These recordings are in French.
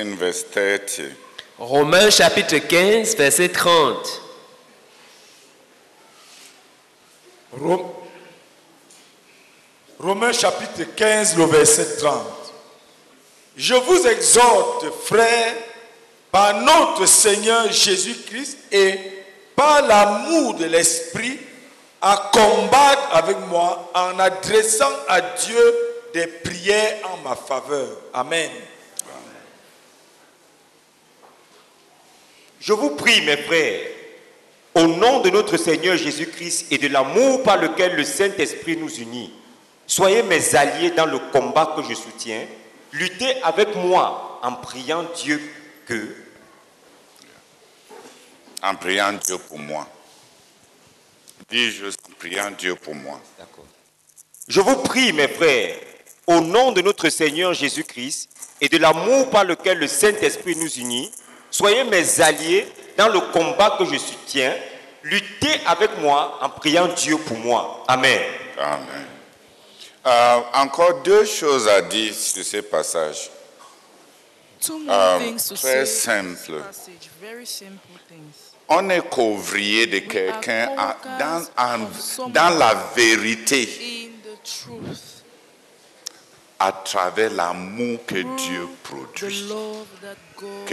in verse 30. Romains chapitre 15, verset 30. Rom- Romains chapitre 15, le verset 30. Je vous exhorte, frères, par notre Seigneur Jésus-Christ et par l'amour de l'Esprit, à combattre avec moi en adressant à Dieu des prières en ma faveur. Amen. Je vous prie, mes frères, au nom de notre Seigneur Jésus-Christ et de l'amour par lequel le Saint-Esprit nous unit, soyez mes alliés dans le combat que je soutiens. Luttez avec moi en priant Dieu que, En priant Dieu pour moi. Dis juste en priant Dieu pour moi. D'accord. Je vous prie, mes frères, au nom de notre Seigneur Jésus-Christ et de l'amour par lequel le Saint-Esprit nous unit, soyez mes alliés dans le combat que je soutiens. Luttez avec moi en priant Dieu pour moi. Amen. Amen. Euh, encore deux choses à dire sur ce passage. Two more things to très simple. On est couvrier de quelqu'un dans, dans la vérité In the truth, à travers l'amour que Dieu the produit, love that God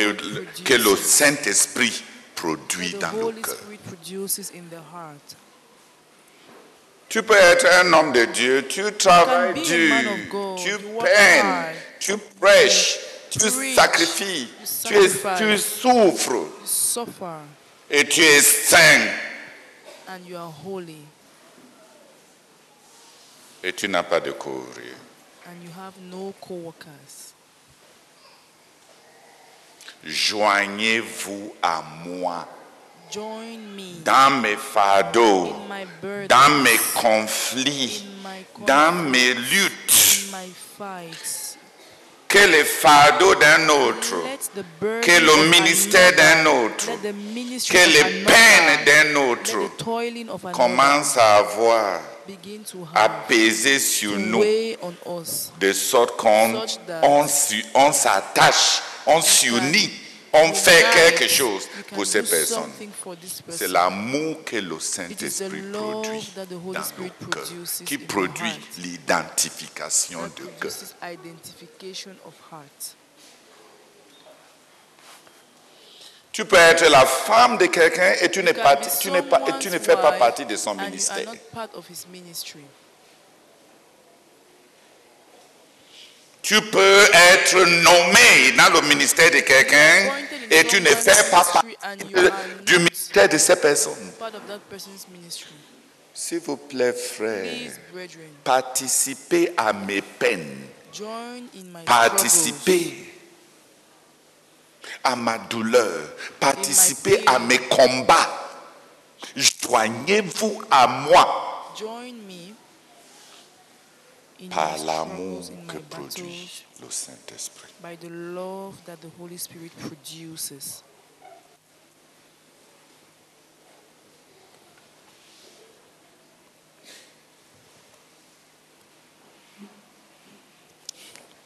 que, le Saint-Esprit produit dans le cœur. Tu peux être un homme de Dieu, tu travailles dur, tu peines, tu prêches, tu sacrifies, tu, es- tu souffres. Et tu es saint. And you are holy. Et tu n'as pas de courrier. And you have no co-workers. Joignez-vous à moi Join me dans mes fardeaux, in my burden, dans mes conflits, in my dans mes luttes. in my fights. Que les fardeaux d'un autre, que le ministère d'un autre, que les peines d'un autre commencent à avoir, à peser sur nous, de sorte qu'on on s'attache, on s'unit, on fait quelque chose pour ces personnes. C'est l'amour que le Saint-Esprit produit dans nos cœurs, qui produit l'identification de cœur. Tu peux être la femme de quelqu'un et tu, n'es pas, tu, n'es pas, et tu ne fais pas partie de son ministère. not part of his ministry. Tu peux être nommé dans le ministère de quelqu'un et tu ne fais pas partie du ministère de person's ministry. S'il vous plaît, frère, participez à mes peines. Participez à ma douleur. Participez à mes combats. Joignez-vous à moi par l'amour que produit le Saint-Esprit. by the love that the Holy Spirit produces.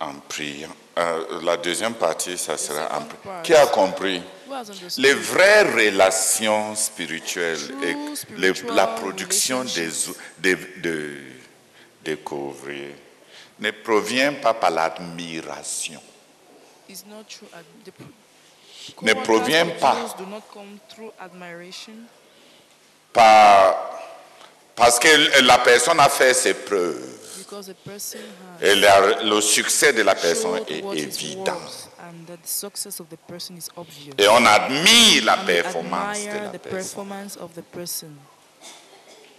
En priant. Euh, la deuxième partie, ça sera en priant. Qui a compris? Les vraies relations spirituelles et les- la production des couvriers ne provient pas par l'admiration. Ne provient pas. Par- parce que la personne a fait ses preuves. Et la- le succès de la personne est évident. Et on admire la performance de la personne. performance of the person.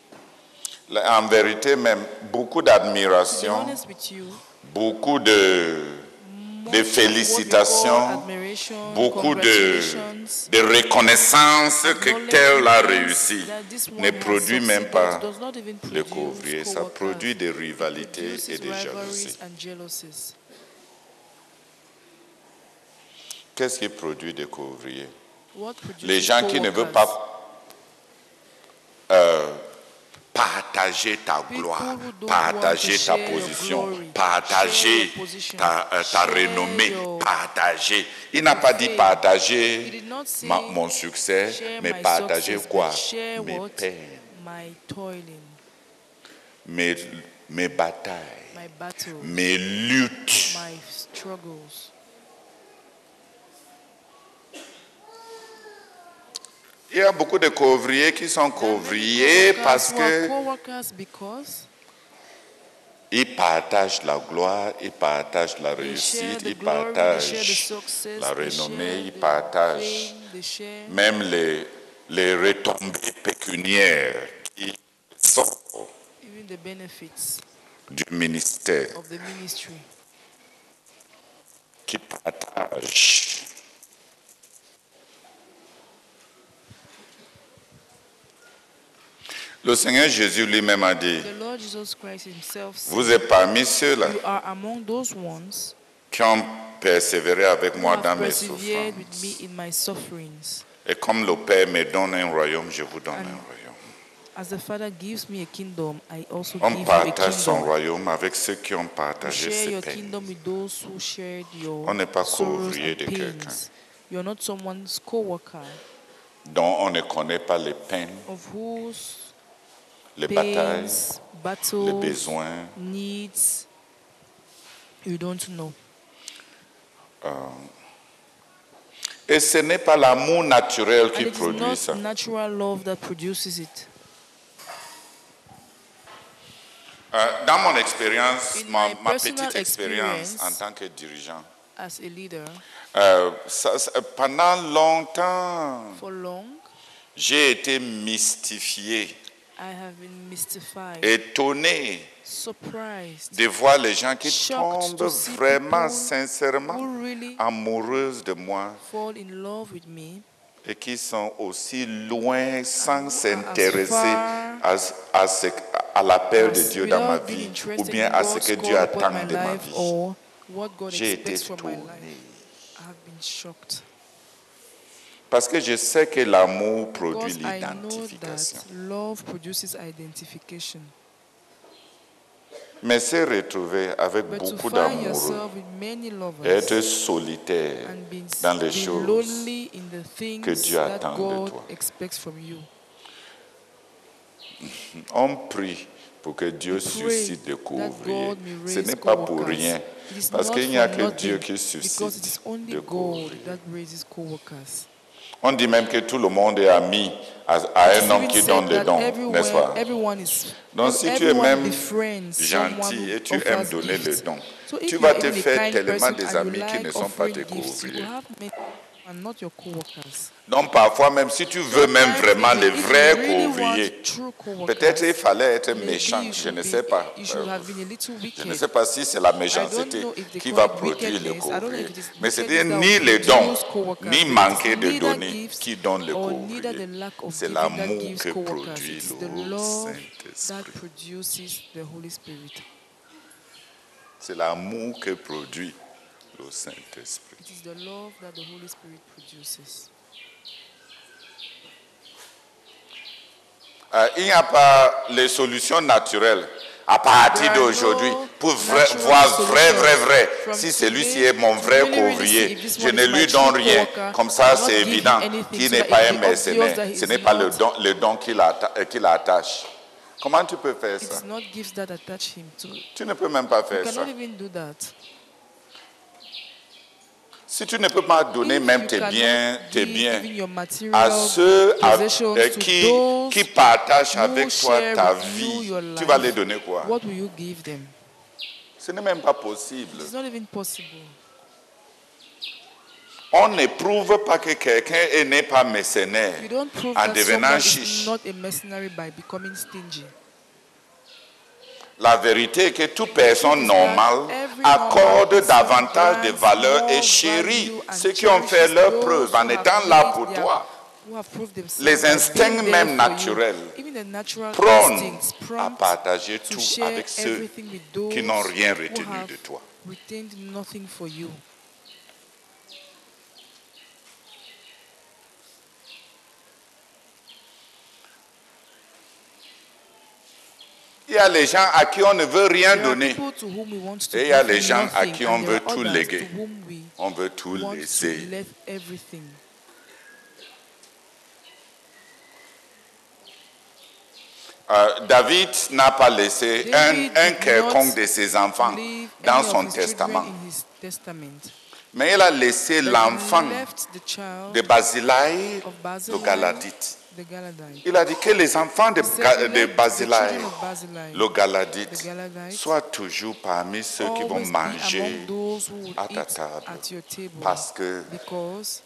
Là, En vérité, même beaucoup d'admiration, beaucoup de, félicitations, beaucoup de, reconnaissance que tel a réussi ne produit même pas le couvrier, ça produit des It rivalités et des jalousies. Qu'est-ce qui produit des couvriers Les gens qui ne veulent pas euh, partager ta gloire, partager ta position, partager ta, euh, ta renommée, partager. Il n'a pas dit partager ma- mon succès, mais partager quoi? Mes peines, mes, mes batailles, mes luttes. my struggles. Il y a beaucoup de couvriers qui sont couvriers parce que ils partagent la gloire, ils partagent la réussite, ils partagent la renommée, ils partagent même les, les retombées pécuniaires qui sortent du ministère, qui partagent. Le Seigneur Jésus lui-même a dit, The Lord Jesus Christ Himself said, vous êtes parmi ceux-là You are among those ones qui ont persévéré avec moi dans mes souffrances. me in my sufferings. Et comme le Père me donne un royaume, je vous donne And un royaume. As the Father gives me a kingdom, I also On give you a partage son royaume avec ceux qui ont partagé share ses your peines. kingdom with those who shared your On n'est pas and de quelqu'un. pains. You're not someone's co-worker dont on ne connaît pas les peines, of whose les batailles, pains, les battles, besoins. needs you don't know. Et ce n'est pas l'amour naturel And qui produit not ça. natural love that produces it. Euh, dans mon expérience, ma, petite expérience experience, en tant que dirigeant, As a leader, euh, ça- ça- pendant longtemps, long, j'ai été mystifié, I have been mystified, étonné surprised, de voir les gens qui Shocked to tombent see vraiment people sincèrement who really amoureuses de moi fall in love with me et qui sont aussi loin sans s'intéresser à, à ce- à l'appel de as Dieu dans ma without being vie interested ou bien in à ce God's que Dieu attend my de ma life vie. or what God J'ai été expects from my étonné. life. I have been shocked Parce que je sais que l'amour produit l'identification. Mais se retrouver avec But beaucoup lovers être solitaire dans les choses que Dieu that attend de toi. expects from you. On prie pour que Dieu suscite des that couvriers. God may Ce n'est pas pour rien. Parce qu'il n'y a que Dieu qui suscite only des On dit même que tout le monde est ami à, un homme qui donne that dons, n'est-ce pas? Donc, si tu es même gentil et tu aimes donner les dons, tu vas te faire tellement des amis qui ne sont pas tes couvriers. And not your. Donc parfois même si tu veux même vraiment les vrais couvriers, peut-être il fallait être méchant, je ne sais pas. Je ne sais pas si c'est la méchanceté qui va produire le couvrier. Mais c'est ni les dons, ni manquer de donner qui donne le couvrier. C'est l'amour que produit le Saint-Esprit. C'est l'amour que produit le Saint-Esprit. It is the love that the Holy Spirit produces. Euh, il n'y a pas les solutions naturelles à partir d'aujourd'hui pour vrai- voir vrai, vrai, vrai si celui-ci est mon vrai this Je ne lui donne rien. Comme ça, c'est évident qu'il n'est pas un mercenaire. Ce n'est pas le don, le don atta- euh, qu'il attache. Comment tu peux faire ça? Tu ne peux même pas faire ça. cannot even do that. Si tu ne peux pas donner même tes biens, tes biens à ceux to qui, qui partagent avec toi ta vie, tu vas les donner quoi? What will you give them? Ce n'est même pas possible. It's not even possible. On ne prouve pas que quelqu'un n'est pas mercenaire en devenant chiche. is not a mercenary by becoming stingy. La vérité est que toute personne normale accorde davantage de valeur et chérit ceux qui ont fait leur preuve en étant là pour toi. Les instincts même naturels prônent à partager to tout avec ceux qui n'ont rien retenu de toi. retained nothing for you. Il y a les gens à qui on ne veut rien donner. Et il y a les gens à qui on veut tout léguer. On veut tout laisser. Euh, David n'a pas laissé un, un quelconque de ses enfants dans son testament. Mais il a laissé l'enfant de le Barzillai, Galadite. Il a dit que les enfants de, He said, Ga- "Let de Barzillai, le Galadite, soient toujours parmi ceux qui vont manger à ta table. Parce que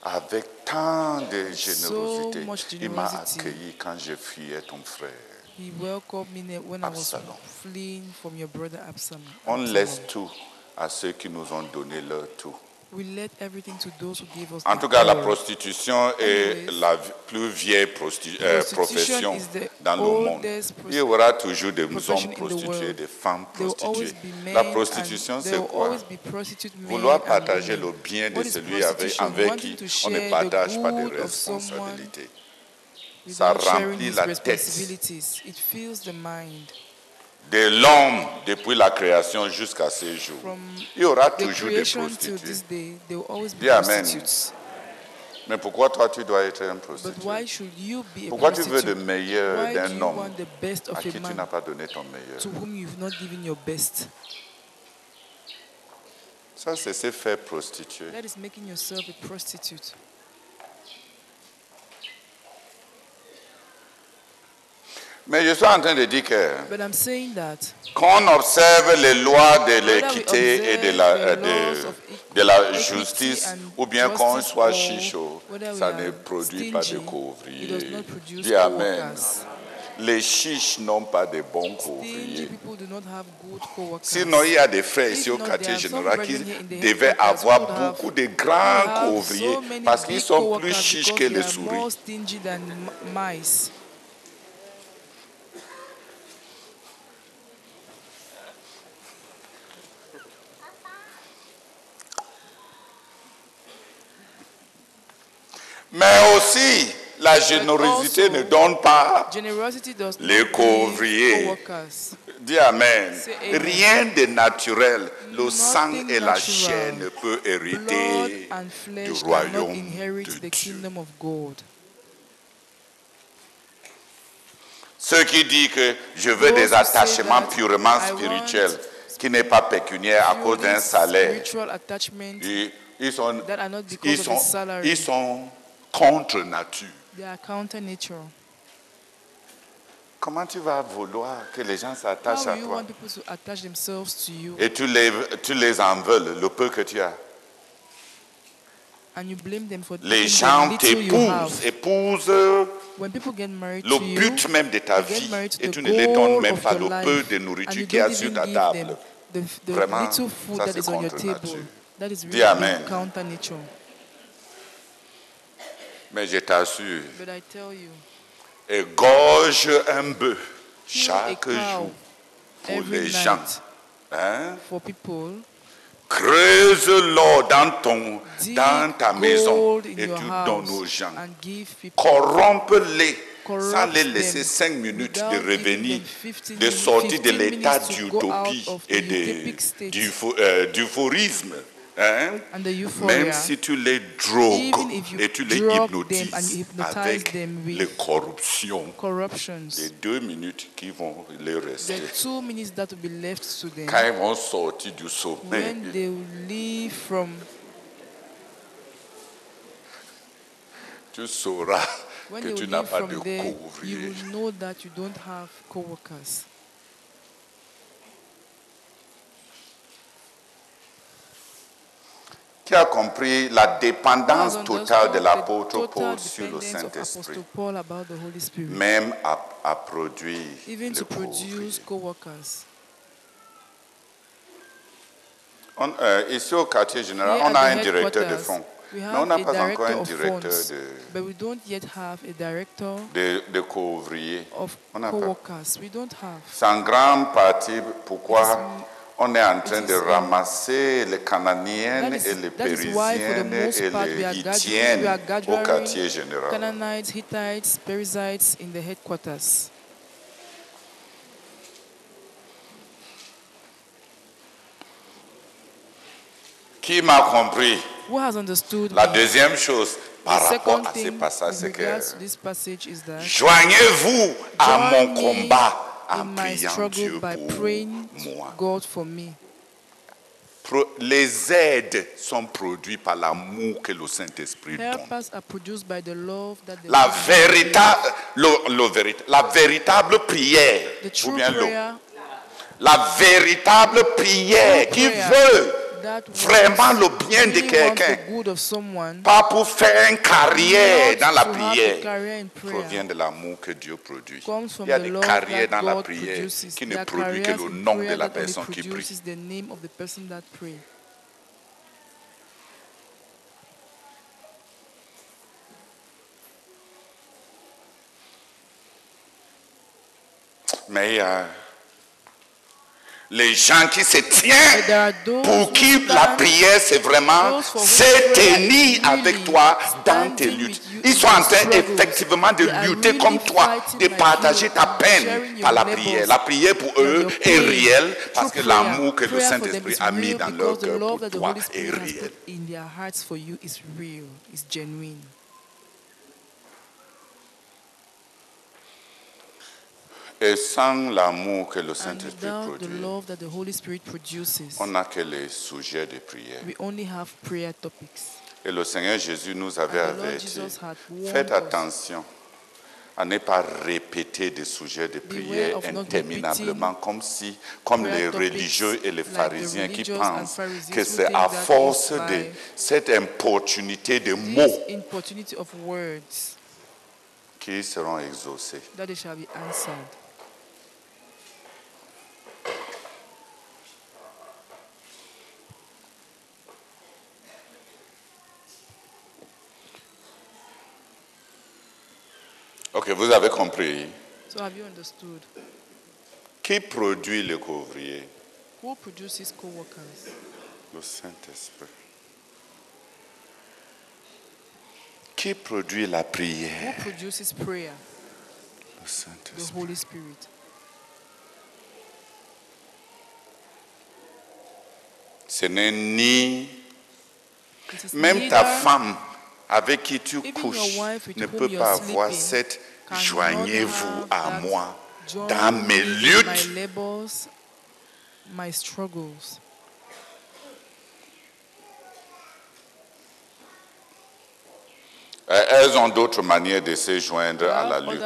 avec tant de générosité, il m'a accueilli quand je fuyais ton frère. he welcomed me when I was Absalom. fleeing from your brother Absalom. On laisse tout à ceux qui nous ont donné leur tout. We let everything to those who gave us En tout cas, la prostitution est la plus vieille prosti- euh, profession dans le monde. Il y aura toujours des hommes prostitués, des femmes prostituées. La prostitution, c'est quoi? Vouloir partager le bien de celui avec, avec qui on ne partage pas de responsabilités. Ça remplit la tête de l'homme depuis la création jusqu'à ces jours. From Il y aura toujours des prostituées. Dis Amen. prostitutes. Mais pourquoi toi tu dois être un prostitué why should you be a Pourquoi tu veux le meilleur d'un homme à qui tu n'as pas donné ton meilleur? to whom you've not given your best? Ça, c'est se faire prostituer. That is making yourself a prostitute. Mais je suis en train de dire que But I'm saying that qu'on observe les lois de l'équité et de la, de, de equity justice, ou bien qu'on soit or chicho, whether we ça ne produit pas de produce Dis Amen. Les chiches n'ont pas de bons couvriers. Sinon, il y a des frères ici au quartier général qui devaient avoir beaucoup de grands couvriers parce qu'ils sont plus chiches que les souris. Aussi, la générosité ne donne pas Generosity does Les couvriers. Dis Amen. Rien de naturel. Le sang et la chair ne peut hériter and du royaume inherit de the Dieu. kingdom of God. Ceux qui disent que je veux des attachements purement spirituels, qui n'est pas pécuniaire à cause d'un salaire, ils, ils sont, ils sont, ils sont contre nature. They are counter-natural. Comment tu vas vouloir que les gens s'attachent à toi? want people to attach themselves to you? Et tu les, tu les en veux, le peu que tu as and you blame them for Les gens t'épousent, épousent When people get married le you, but même de ta vie et the tu ne les donnes même pas le peu de nourriture qu'il y a sur ta table. the, the Vraiment, ça, that c'est is on your contre table. nature. That is Dis really Amen. Mais je t'assure, But I tell you, égorge un bœuf chaque jour pour les gens. Hein? for people. Creuse l'or dans, ton, dans ta maison et tu donnes aux gens. Corrompe-les sans les laisser cinq minutes de revenir, them 15 de sortir de 15 l'état d'utopie et the de- Hein? And the euphoria, Même si tu les drogues et tu les hypnotises and you hypnotize avec them with les corruptions, corruptions, les deux minutes qui vont les rester, the two minutes that will be left to them quand ils vont sortir du sommeil, when they will leave from tu sauras when que tu n'as pas de couvrier. will know that you don't have co-workers. Qui a compris la dépendance totale de l'apôtre Paul sur le Saint-Esprit, même à, à produire even le to couvrier. produce co-workers. On- euh, ici au quartier général, Here on a un directeur de fonds, mais on n'a pas encore un directeur funds, de, but we don't yet have a director de, don't have. C'est en grande partie pourquoi? on est en train de ramasser les Cananiennes et les Périsiennes et les Hittiennes au quartier général. Hittites, in the headquarters. Qui m'a compris? La deuxième chose, par rapport à ce passage, c'est que joignez-vous à mon combat en priant Dieu pour moi. Les aides sont produites par l'amour que le Saint-Esprit donne. Help us are produced by the love that the La véritable, le- le vérit- la véritable prière, ou bien la véritable prière qui veut vraiment le bien de quelqu'un, pas pour faire une carrière dans la prière, provient de l'amour que Dieu produit. Il y a des carrières dans la prière qui ne produit que le nom de la personne qui prie. produces the name of the person that pray. Mais il y a les gens qui se tiennent pour qui la prière, c'est vraiment Those for whom se prayer tenir is avec toi dans tes luttes. Ils sont en train effectivement de lutter comme toi, de partager ta and peine par la prière. La prière pour eux est réelle parce que l'amour que le Saint-Esprit a mis dans leur cœur pour toi est réel. put in their hearts for you is real, is genuine. Et sans l'amour que le Saint-Esprit produit, love that the Holy Spirit produces, on n'a que les sujets de prière. we only have prayer topics. Et le Seigneur Jésus nous avait And the Lord averti. Jesus had warned Faites attention à ne pas répéter des sujets de prière interminablement, comme si, comme les religieux et les pharisiens qui pensent que c'est à force de cette importunité de mots importunity of words qui seront exaucés. Vous avez compris. So have you understood? Qui produit le couvrier Who produces co-workers? Le Saint-Esprit. Qui produit la Who prière produces prayer? Le The Saint-Esprit. Holy Spirit. Ce n'est ni Même ta femme avec qui tu couches wife ne peut pas avoir sleeping cette joignez-vous à moi dans me mes luttes. My struggles. Elles ont d'autres manières de se joindre à la lutte.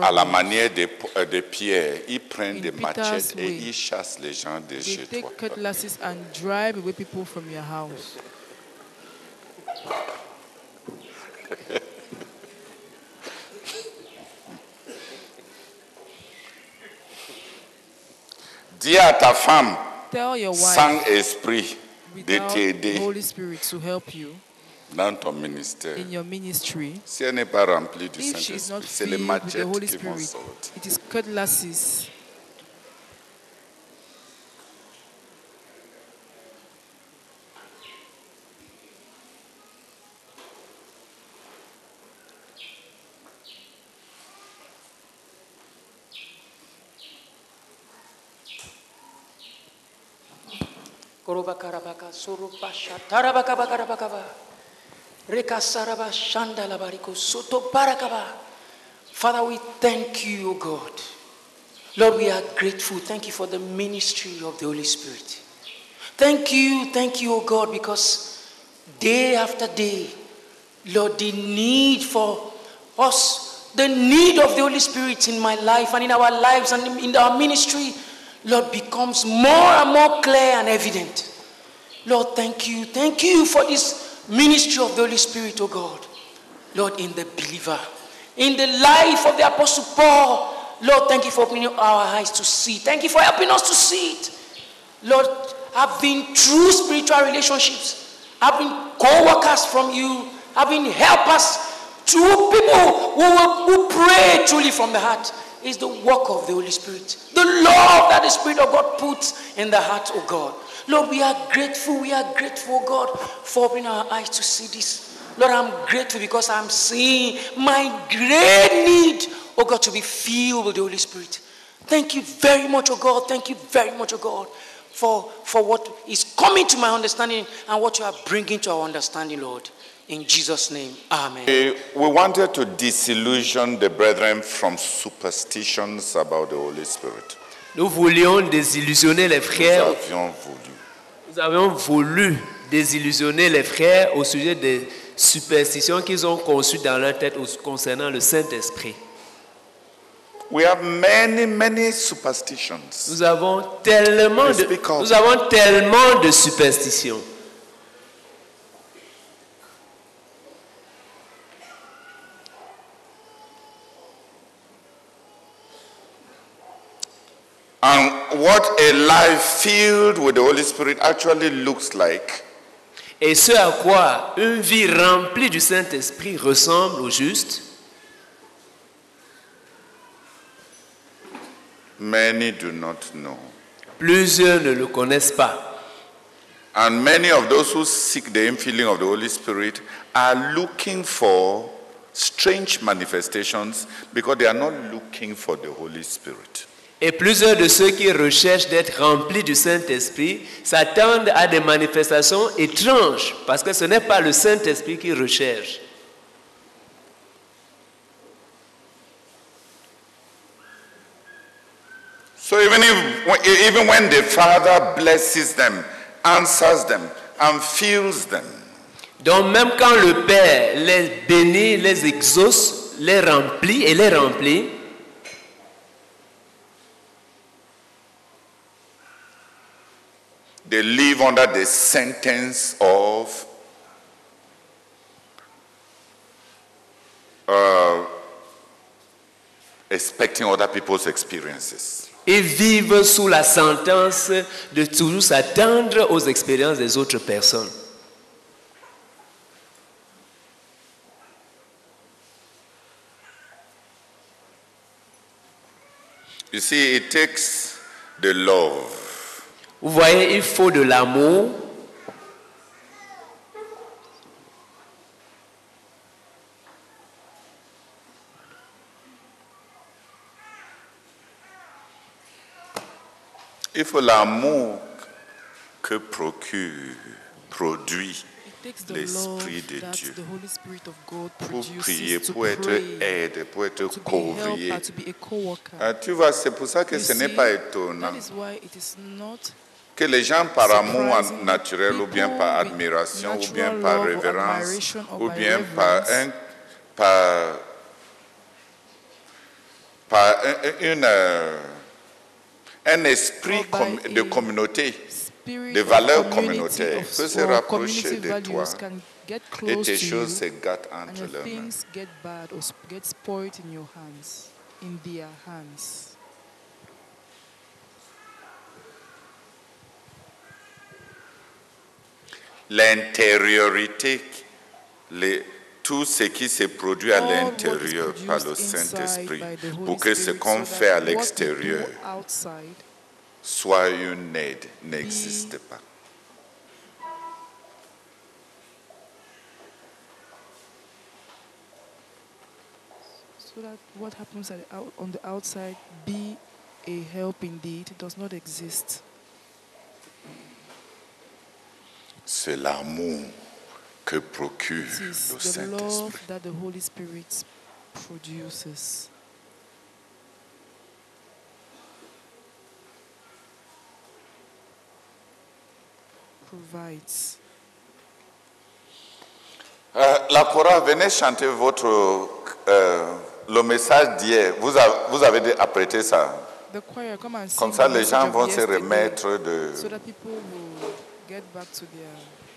À la manière de, euh, de Pierre, ils prennent In des Peter's machettes et way. ils chassent les gens de They chez toi. take cutlasses and drive away people from your house. Dis à ta femme, Tell your wife sans esprit, de t'aider Holy Spirit to help you dans ton ministère. in your ministry. Si elle n'est pas remplie du If she is not Saint-Esprit, c'est les filled with the machettes Holy qui vont sortir. Father, we thank you, O God. Lord, we are grateful. Thank you for the ministry of the Holy Spirit. Thank you, thank you, O God, because day after day, Lord, the need for us, the need of the Holy Spirit in my life and in our lives and in our ministry, Lord, becomes more and more clear and evident. Lord, thank you. Thank you for this ministry of the Holy Spirit, oh God. Lord, in the believer, in the life of the Apostle Paul, Lord, thank you for opening our eyes to see. Thank you for helping us to see it. Lord, having true spiritual relationships, having co workers from you, having helpers, true people who, who pray truly from the heart is the work of the Holy Spirit. The love that the Spirit of God puts in the heart of God. Lord, we are grateful. We are grateful, oh God, for opening our eyes to see this. Lord, I'm grateful because I'm seeing my great need, oh God, to be filled with the Holy Spirit. Thank you very much, oh God. Thank you very much, oh God, for, for what is coming to my understanding and what you are bringing to our understanding, Lord. In Jesus' name, amen. We, we wanted to disillusion the brethren from superstitions about the Holy Spirit. Nous voulions désillusionner les Nous frères. avions voulu. Nous avions voulu désillusionner les frères au sujet des superstitions qu'ils ont conçues dans leur tête concernant le Saint-Esprit. We have many, many superstitions. Nous avons tellement de, Speak up. nous avons tellement de superstitions. And what a life filled with the Holy Spirit actually looks like Et ce à quoi une vie remplie du Saint-Esprit ressemble au juste, many do not know. plusieurs ne le connaissent pas. And many of those who seek the infilling of the Holy Spirit are looking for strange manifestations because they are not looking for the Holy Spirit. Et plusieurs de ceux qui recherchent d'être remplis du Saint-Esprit s'attendent à des manifestations étranges parce que ce n'est pas le Saint-Esprit qu'ils recherchent. So even if even when the Father blesses them, answers them, and fills them, Donc même quand le Père les bénit, les exauce, les remplit et les remplit, they live under the sentence of uh, expecting other people's experiences. ils vivent sous la sentence de toujours s'attendre aux expériences des autres personnes. You see, it takes the love Vous voyez, il faut de l'amour, Il faut l'amour que procure, produit l'Esprit de Dieu the Holy Spirit of God pour prier, pour être aide, pour être courrier. helper, to be a co-worker. Ah, tu vois, c'est pour ça que ce n'est pas étonnant Que les gens par amour naturel ou bien par admiration ou bien par révérence ou bien par un, par, par un, une, euh, un esprit de communauté de valeurs communautaires peut se rapprocher de toi. et tes choses se gâtent entre leurs mains. Les- tout ce qui se produit à All what is l'intérieur par le Saint-Esprit, by the Holy pour que ce qu'on fait à l'extérieur soit une aide, n'existe pas. so that what happens at the out, on the outside be a help indeed does not exist. C'est l'amour que procure le Saint-Esprit. Euh, la chorale, venez chanter votre, euh, le message d'hier. Vous, avez- vous avez dé- apprêté ça. The choir, come and sing Comme ça, les gens vont se remettre de... so that people will get back to their